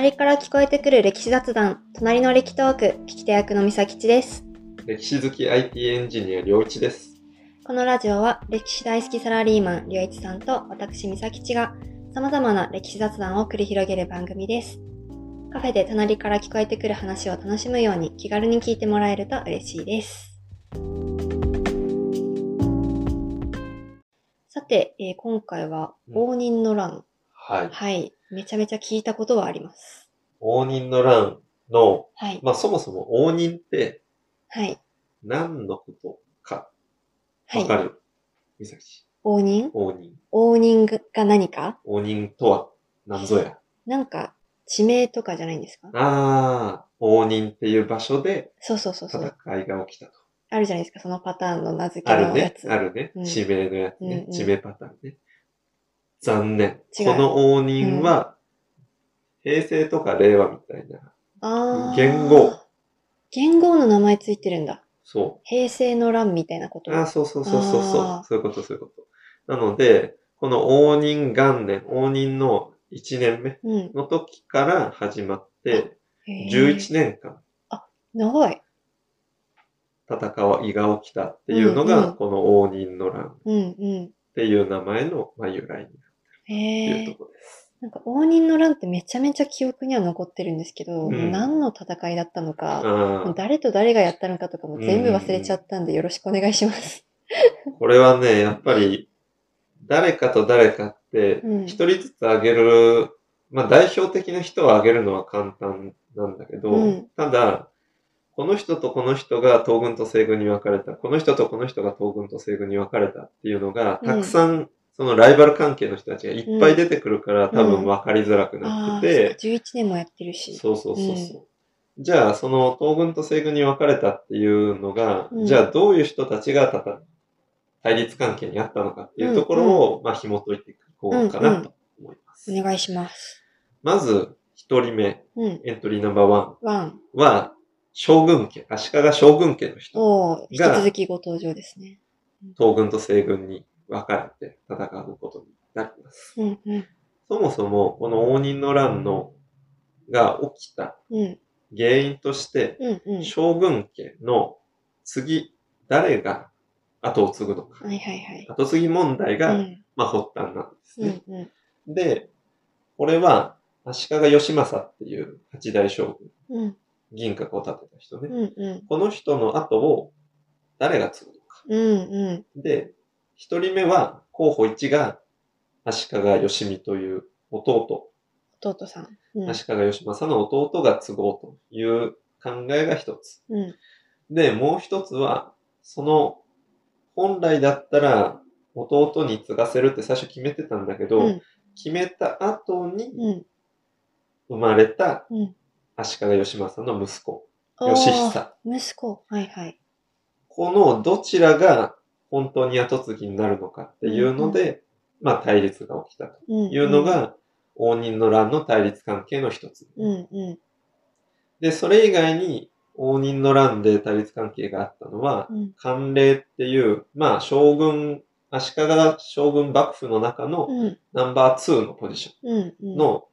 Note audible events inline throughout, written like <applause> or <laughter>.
隣から聞こえてくる歴史雑談、隣の歴トーク、聞き手役のみさきちです。歴史好き IT エンジニア、りょういちです。このラジオは歴史大好きサラリーマン、りょういちさんと私みさきちが様々な歴史雑談を繰り広げる番組です。カフェで隣から聞こえてくる話を楽しむように気軽に聞いてもらえると嬉しいです。さて、えー今回は応仁の乱、はい。はい、めちゃめちゃ聞いたことはあります。応仁の乱の、はい、まあそもそも応仁ってはい、何のことかはい。わかる、みさきち。応仁？応仁。応仁が何か？応仁とは何ぞや？なんか、地名とかじゃないんですか？ああ、応仁っていう場所でそうそうそうそう。戦いが起きたと。あるじゃないですか、そのパターンの名付けあるね。のやつ。あるねうん。地名のやつねうんう。ん地名パターンね。残念。この応仁は、平成とか令和みたいな。あー元号。元号の名前ついてるんだ。そう。平成の乱みたいなこと？あ、そうそうそうそうそう。そういうこと、そういうこと。なので、この応仁元年、応仁の1年目うん。の時から始まって、へー11年間長い。戦いが起きたっていうのうんうが、んこの応仁の乱っうんうていう名前の、まあ、由来になるん。とへえいうと。ころです。なんか応仁の乱ってめちゃめちゃ記憶には残ってるんですけど、うん何の戦いだったのか、あ誰と誰がやったのかとかも全部忘れちゃったんでよろしくお願いします。あ、<laughs> これはね、やっぱり、誰かと誰かってうん、一人ずつ挙げる、まあ代表的な人を挙げるのは簡単なんだけど、うんただ、この人とこの人が東軍と西軍に分かれた、この人とこの人が東軍と西軍に分かれたっていうのが、うんたくさん、そのライバル関係の人たちがいっぱい出てくるから、多分分かりづらくなってて、ー、11年もやってるし。そうそうそうそう。じゃあ、その東軍と西軍に分かれたっていうのが、うんじゃあどういう人たちがたた対立関係にあったのかっていうところを、まあ紐解いていこうかなと思います。お願いします。まず、一人目、うん。エントリーナンバーワワン。ンは、将軍家、足利将軍家の人、おー、引きが続きご登場ですね。東軍と西軍に分かれて戦うことになります。うんうん。そもそも、この応仁の乱の、が起きたうん。原因として、うんうん。将軍家の次、誰が後を継ぐのか。はいはいはい。後継ぎ問題が、うん。まあ発端なんですうね。んうん。で、これは、足利義政っていう八代将軍、うん銀閣を建てた人ね。うんうん。この人の後を誰が継ぐのか。うんうん。で、一人目は、候補1が足利義美という弟、弟さん。うん。足利義政の弟が継ごうという考えが一つ。うん。で、もう一つは、その、本来だったら弟に継がせるって最初決めてたんだけど、うん決めた後にうん。生まれたうん。足利義政の息子、義久。息子。はいはい。このどちらが本当に後継ぎになるのかっていうので、まあ対立が起きたとうん。いうのが、応仁の乱の対立関係の一つ。うんうん。で、それ以外に応仁の乱で対立関係があったのは、うん。官令っていう、まあ将軍、足利将軍幕府の中のうん。ナンバー2のポジショうん。うん。ンの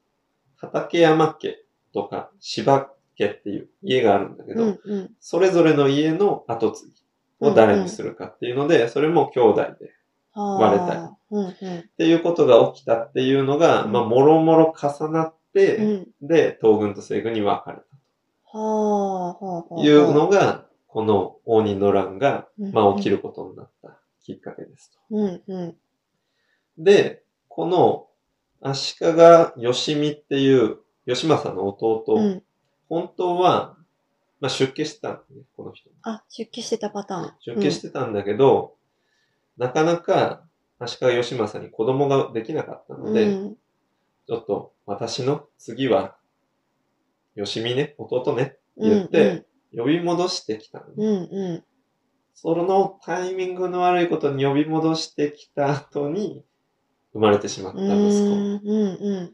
畠山家とか柴家っていう家があるんだけど、うんうん。それぞれの家の後継ぎを誰にするかっていうので、それも兄弟で割れたりうんうん。っていうことが起きたっていうのが、うんまあ、もろもろ重なって、うん。で、東軍と西軍に分かれたいうのが、この応仁の乱が、うんまあ、起きることになったきっかけですと。うんうん。で、この足利義美っていう義政の弟、うん。本当は、まあ、出家してたんだね、この人。あ、出家してたパターン。出家してたんだけど、なかなか足利義政に子供ができなかったので、うん。ちょっと私の次は、義美ね、弟ね。言って、呼び戻してきたのね、うんうん。そのタイミングの悪いことに呼び戻してきた後に、生まれてしまったうん。息子。うんう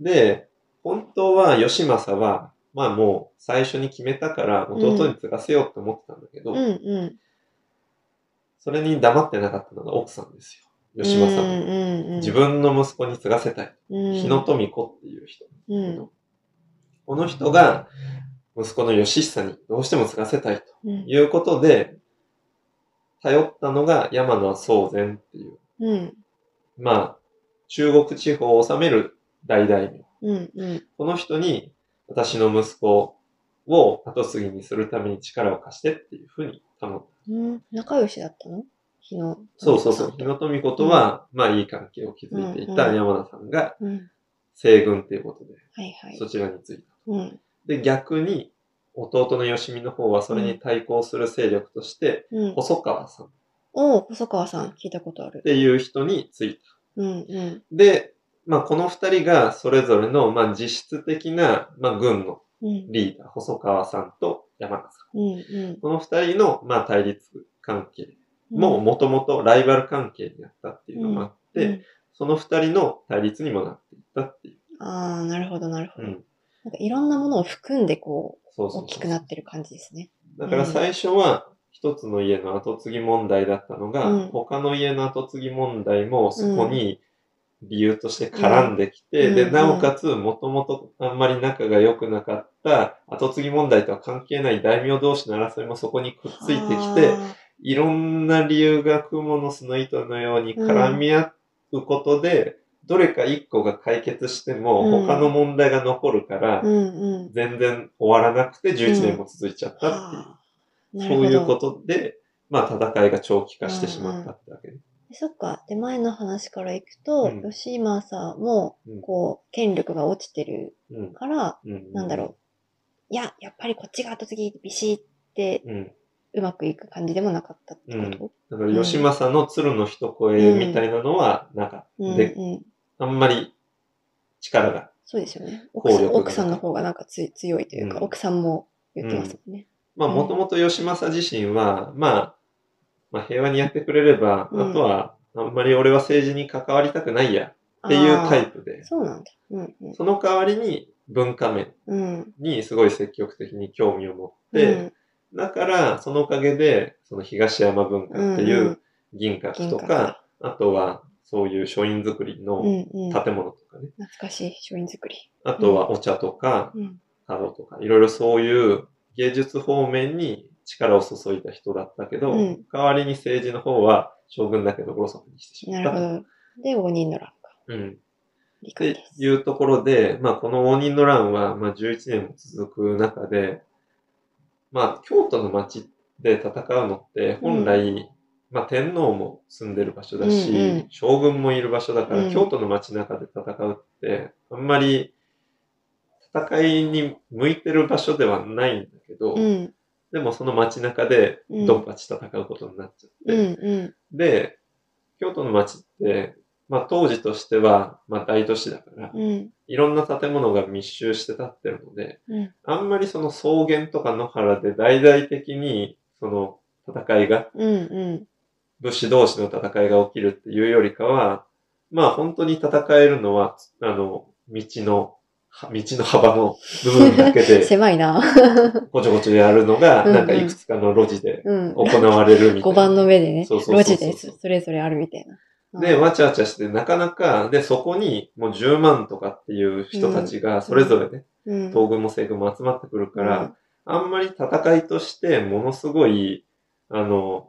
ん。で、本当は義政は、まあもう最初に決めたから弟に継がせようって思ってたんだけど、うんうん。それに黙ってなかったのが奥さんですよ。義政も。うんうんうん。自分の息子に継がせたい。うん、日野富子っていう人。うん。この人が息子の義久にどうしても継がせたいとうん。いうことで、頼ったのが山野宗禅っていう、うん。まあ、中国地方を治める大大名。うん。うん。この人に私の息子を後継ぎにするために力を貸してっていうふうに頼んだ。うん。仲良しだったの？日野。そうそうそう。日野富子とは、まあいい関係を築いていたうんうん山田さんがうん。西軍っていうことで、はいはいそ。ちらについた。うん。で、逆に、弟の義見の方はそれに対抗する勢力として、うん。細川さんっおお、細川さん、聞いたことある。ていう人についた。うん。うん。で、まあこの二人がそれぞれの、まあ実質的な、まあ軍のうん。リーダー、細川さんと山田さん。うん。うん。この二人の、まあ対立関係ももともとライバル関係にあったっていうのもあって、うんその二人の対立にもなっていったっていう。ああ、なるほど、なるほど。うん。なんかいろんなものを含んで、こう、大きくなってる感じですね。だから最初は一つの家の後継ぎ問題だったのが、うん他の家の後継ぎ問題もそこに理由として絡んできて、で、うん。うん。なおかつもともとあんまり仲が良くなかった後継ぎ問題とは関係ない大名同士の争いもそこにくっついてきて、あいろんな理由が蜘蛛の巣の糸のように絡み合うことで、どれか一個が解決してもうん。他の問題が残るから。全然終わらなくて11年も続いちゃったっていう。そういうことで、まあ戦いが長期化してしまったってわけね。そっか。で、前の話からいくと、うん吉政もうん、こう、権力が落ちてるうん。から、うん。なんだろう。いや、やっぱりこっちが後継ぎビシってう。うん。うまくいく感じでもなかったってこと？だから、吉政の鶴の一声みたいなのはなかった。うん、で、うん。あんまり力が。そうですよね。効力が奥さん奥さんの方がなんかつ強いというか、うん奥さんも言ってますもんね。まあ、うんもともと吉政自身は、まあ、まあ平和にやってくれれば、うんあとは、あんまり俺は政治に関わりたくないやっていうタイプで、そうなんだ。うんうん。その代わりに文化面うん。にすごい積極的に興味を持って、だから、そのおかげで、その東山文化っていんう銀閣とか、あとはそういう書院作りうのんうん。懐建物とかね、かしい書院作り。あとはお茶とか、うん。角とか、いろいろそういう芸術方面に力を注いだ人だったけど、うん代わりに政治の方は将軍だけどおろそかにしてしまった。なるほど。で、応仁の乱か。うん。理って。いうところで、まあこの応仁の乱は、まあ11年も続く中で、まあ京都の町で戦うのって本来、まあ天皇も住んでる場所だし、うんうん将軍もいる場所だから、うん京都の町中で戦うって、あんまり戦いに向いてる場所ではないんだけど、うん。でもその街中でうんドンパチ戦うことになっちゃって、うんうで、京都の街って、まあ当時としては、まあ大都市だから、ん。うん。いろんな建物が密集して建ってるので、うん。あんまりその草原とか野原で大々的に、その戦いが、うんう武士同士の戦いが起きるっていうよりかは、まあ本当に戦えるのは、あの、道の、は道の幅の部分だけん。で、<laughs> 狭いな。ごちょごちょやるのが、なんかいくつかの路地でうん。行われるみたい5な。番の目でね、路地でそれぞれあるみたいな。で、わちゃわちゃして、なかなか、で、そこにもう10万とかっていう人たちが、それぞれね、うん。東軍も西軍も集まってくるから、あんまり戦いとして、ものすごい、あの、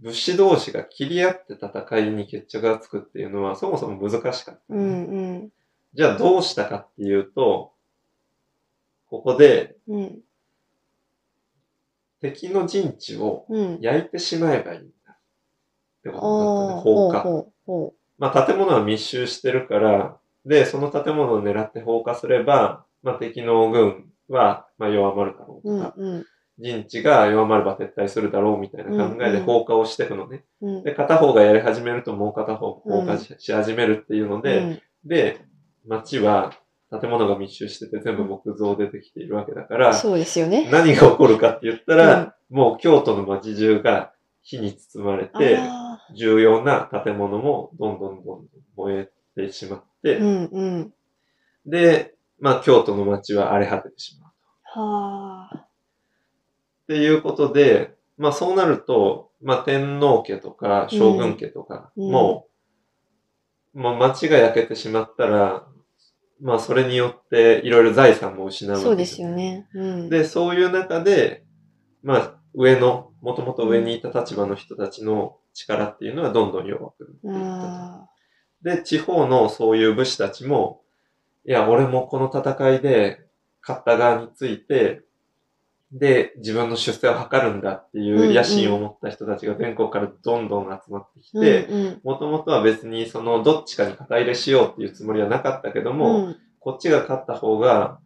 武士同士が切り合って戦いに決着がつくっていうのは、そもそも難しかった。うんうんじゃあどうしたかっていうと、ここでうん。うん。敵の陣地をうん。焼いてしまえばいいんだ。ってことになったね、放火。まあ建物は密集してるから、で、その建物を狙って放火すれば、まあ敵の軍は、まあ弱まるだろうう。うとか、んうん陣地が弱まれば撤退するだろうみたいな考えで放火をしていくのね。うん。で、片方がやり始めるともう片方放火し,、始めるっていうので、うんで、街は建物が密集してて全部木造でできているわけだから、そうですよね。何が起こるかって言ったら、もう京都の街中が火に包まれて、あ重要な建物もどんどんどんどん燃えてしまって、ーうんうん。で、まあ京都の街は荒れ果ててしまう。はあ。っていうことで、まあそうなると、まあ天皇家とか将軍家とかも、まあ街が焼けてしまったら、まあそれによっていろいろ財産も失うわけそうですよね。うん。で、そういう中で、まあ上の、もともと上にいた立場の人たちの力っていうのはどんどん弱くなっていったで、地方のそういう武士たちも、いや、俺もこの戦いで勝った側について、で、自分の出世を図るんだっていう野心を持った人たちが全国からどんどん集まってきーて、うんうん。もともとは別にそのどっちかに肩入れしようっていうつもりはなかったけども、うん。こっちが勝った方が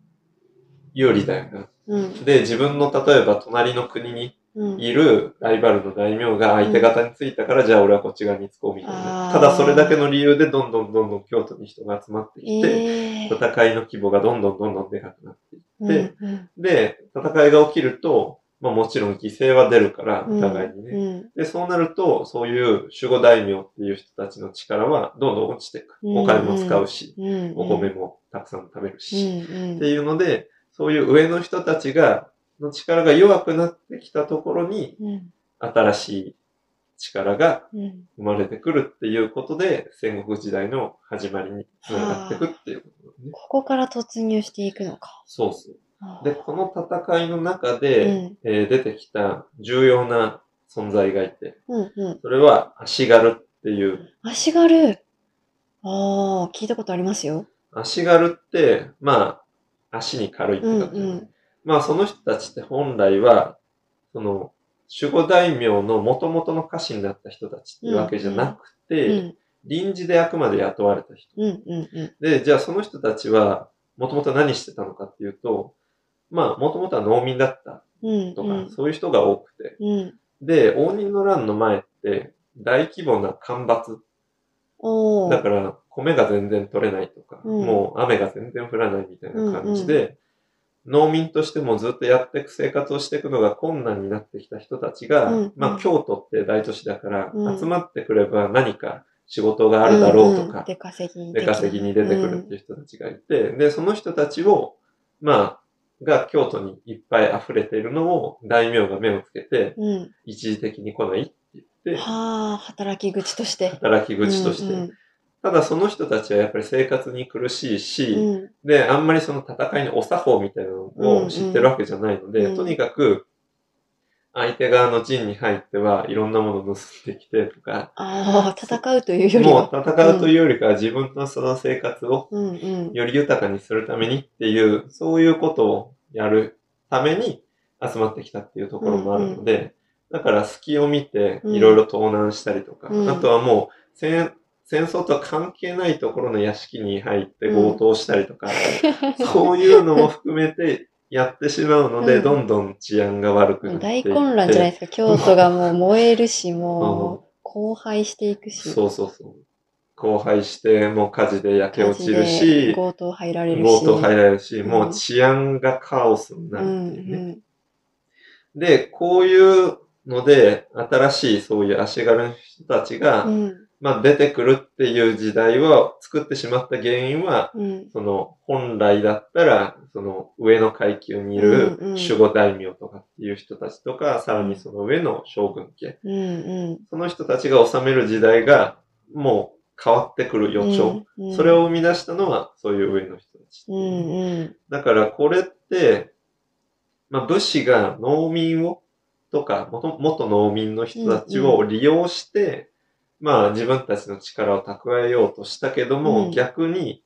有利だよな。うん。で、自分の例えば隣の国にうん。いるライバルの大名が相手方についたから、じゃあ俺はこっち側につこうみたいな。ただそれだけの理由でどんどんどんどん京都に人が集まってきて、えー。戦いの規模がどんどんどんどんでかくなって、うんうん。で、戦いが起きると、まあもちろん犠牲は出るから、うん。お互いにね。うん。で、そうなると、そういう守護大名っていう人たちの力はどんどん落ちていく。うんお金も使うし、うんお米もたくさん食べるうし。んうん。っていうので、そういう上の人たちが、の力が弱くなってきたところに、うん。新しい力がうん生まれてくるっていうことで、戦国時代の始まりにつながっていくっていうことだね。ここから突入していくのか。そうそう。で、この戦いの中で、うんえー出てきた重要な存在がいて、うんうん。それは足軽っていう、足軽？ああ、聞いたことありますよ。足軽って、まあ、足に軽いってうん感じ、うん。まあ、その人たちって本来は、その、守護大名の元々の家臣になった人たちっていうわけじゃなくうて、ん臨時であくまで雇われた人。うんうんうん。で、じゃあその人たちは、もともと何してたのかっていうと、まあ、もともとは農民だったうんとか、うんそういう人が多くて。うん。で、応仁の乱の前って、大規模な干ばつ。だから、米が全然取れないとか、うんもう雨が全然降らないみたいな感じで、農民としてもずっとやっていく生活をしていくのが困難になってきた人たちが、うんまあ京都って大都市だから、うん集まってくれば何か仕事があるだろうとか、んん出稼ぎ。出稼ぎに出てくるっていう人たちがいて、で、その人たちを、まあ、が京都にいっぱい溢れているのを大名が目をつけて、うん。うん。一時的に来ないって言って、はあ、働き口として。働き口として。うんただその人たちはやっぱり生活に苦しいし、うん。うんで、あんまりその戦いのお作法みたいなのを知ってるわけじゃないので、うん。とにかく、相手側の陣に入ってはいろんなものを盗んできてとか、ああ、戦うというよりもは。う戦うというよりかは自分のその生活をうんうん。より豊かにするためにっていう、そういうことをやるために集まってきたっていうところもあるので、だから隙を見ていろいろ盗難したりとか、うん。あとはもう戦戦争とは関係ないところの屋敷に入って強盗したりとか、<laughs> そういうのも含めてやってしまうので、うんどんどん治安が悪くなって。大混乱じゃないですか。京都がもう燃えるし、もう荒廃していくし。そうそうそう。荒廃して、もう火事で焼け落ちるし、強盗入られるし。強盗入られるし、うんもう治安がカオスになうるっていうね。んで、こういうので、新しいそういう足軽の人たちが、うん。うん。まあ出てくるっていう時代は、作ってしまった原因は、うん。その、本来だったら、その、上の階級にいるうんうん守護大名とかっていう人たちとか、さらにその上の将軍家、うん。うん。その人たちが治める時代が、もう変わってくる予兆。うんそれを生み出したのは、そういう上の人たち。うんうん。だからこれって、まあ武士が農民を、とか、元元農民の人たちを利用して、まあ自分たちの力を蓄えようとしたけども、うん逆に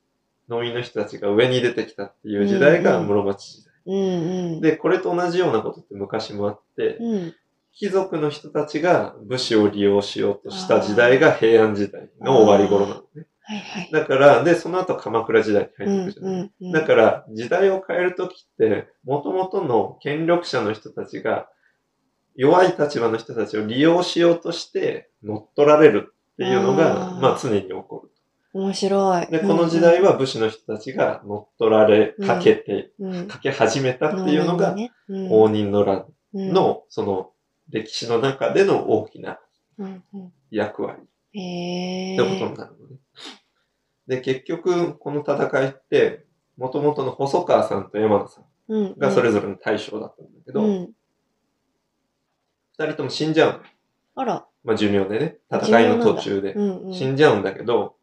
農民の人たちが上に出てきたっていう時代が室町時代。うんうん。で、これと同じようなことって昔もあって、うん。貴族の人たちが武士を利用しようとした時代が平安時代の終わり頃なのね。はいはい。だから、で、その後鎌倉時代に入ってくるじゃない、うんうんだから、時代を変えるときって、元々の権力者の人たちが、弱い立場の人たちを利用しようとして乗っ取られるっていうのが、あー。まあ常に起こる。面白い。で、この時代は武士の人たちが乗っ取られかけて、うん、うん。かけ始めたっていうのが、応仁の乱うん。の、その、歴史の中での大きなうんう役割。ってことになるのね。で、結局、この戦いって、元々の細川さんと山田さんうん。がそれぞれの大将だったんだけど、二、うん、人とも死んじゃうの。あら、まあ寿命でね、戦いの途中でう。んうん、死んじゃうんだけど、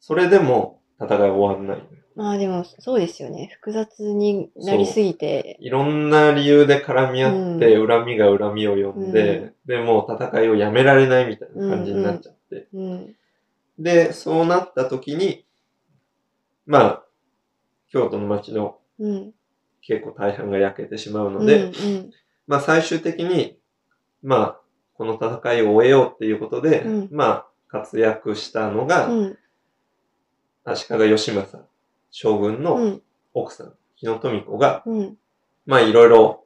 それでも、戦い終わんない。まあでも、そうですよね。複雑になりすぎて。いろんな理由で絡み合って、恨みが恨みを呼んで、で、もう戦いをやめられないみたいな感じになっちゃって。うん。で、そうなった時に、まあ、京都の街のうん。結構大半が焼けてしまうのうん。で、うん。まあ最終的に、まあ、この戦いを終えようっていうことで、うんまあ、活躍したのが、うん。足利義政将軍うのん。奥さん、日野富子が、うん。まあいろいろ、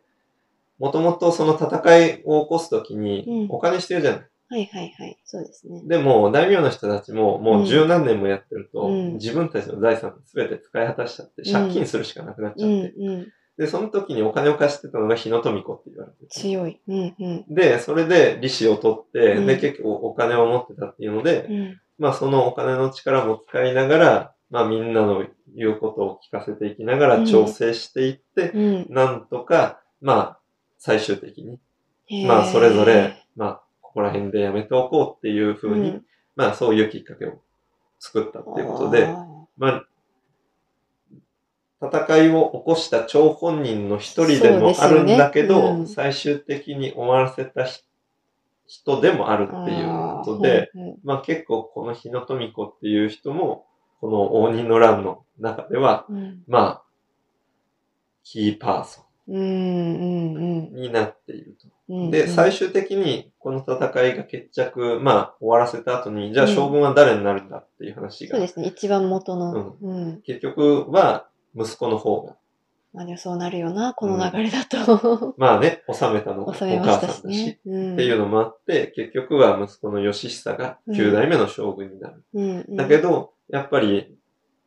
もともとその戦いを起こすときにうんお金必要じゃない。はいはいはい。そうですね。でも、大名の人たちももう十何年もやってると、うん自分たちの財産すべて使い果たしちゃって、借金するしかなくなっちゃって、うん。うん。で、その時にお金を貸してたのが日野富子って言われてて。強い。うん。うん。で、それで利子を取って、うんで、結構お金を持ってたっていうので、うん。まあそのお金の力も使いながら、まあみんなの言うことを聞かせていきながら調整していって、うん。なんとか、まあ最終的に、まあそれぞれ、まあここら辺でやめておこうっていう風に、うんまあそういうきっかけを作ったっていうことで、あまあ、戦いを起こした張本人の一人でもあるんだけど、ねうん最終的に終わらせたひ人でもあるーっていうことで、、あまあ結構この日野富子っていう人も、この応仁の乱の中では、うんまあ、キーパーソンになっていると。うん。で、最初、終的にこの戦いが決着、まあ終わらせた後に、じゃあ将軍は誰になるんだっていう話が、そうですね。一番元の。うん。結局は息子の方が、まあでもそうなるよな、この流れだと。<laughs> <laughs> まあね、治めたのがお母さんだし、ね。うん。っていうのもあって、結局は息子の義久が9代目の将軍になる。うんうん。だけど、やっぱり、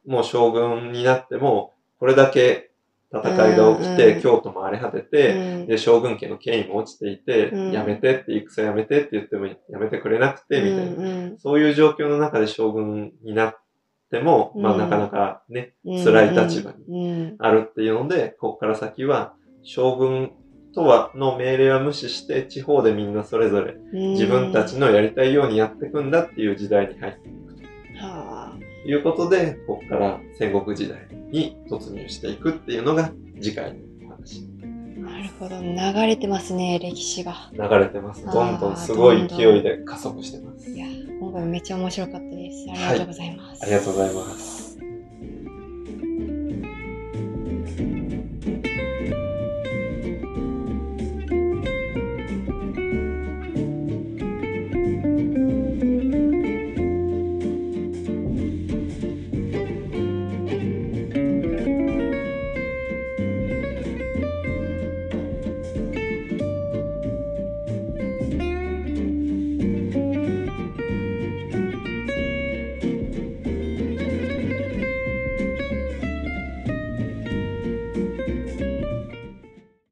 もう将軍になっても、これだけ戦いが起きて、うん京都も荒れ果てて、うんで、将軍家の権威も落ちていて、うんやめてって、戦やめてって言ってもやめてくれなくて、みたいな。うんそういう状況の中で将軍になっても、まあうんなかなかね、うん。辛い立場にうん。あるっていうので、ここから先は、将軍とは、の命令は無視して、地方でみんなそれぞれうん。自分たちのやりたいようにやっていくんだっていう時代に入っていくはあ。ということで、ここから戦国時代に突入していくっていうのが次回のお話。なるほど。流れてますね、歴史が。流れてます。どんどんすごい勢いで加速してます。いや、今回もめっちゃ面白かったです。ありがとうございます。ありがとうございます。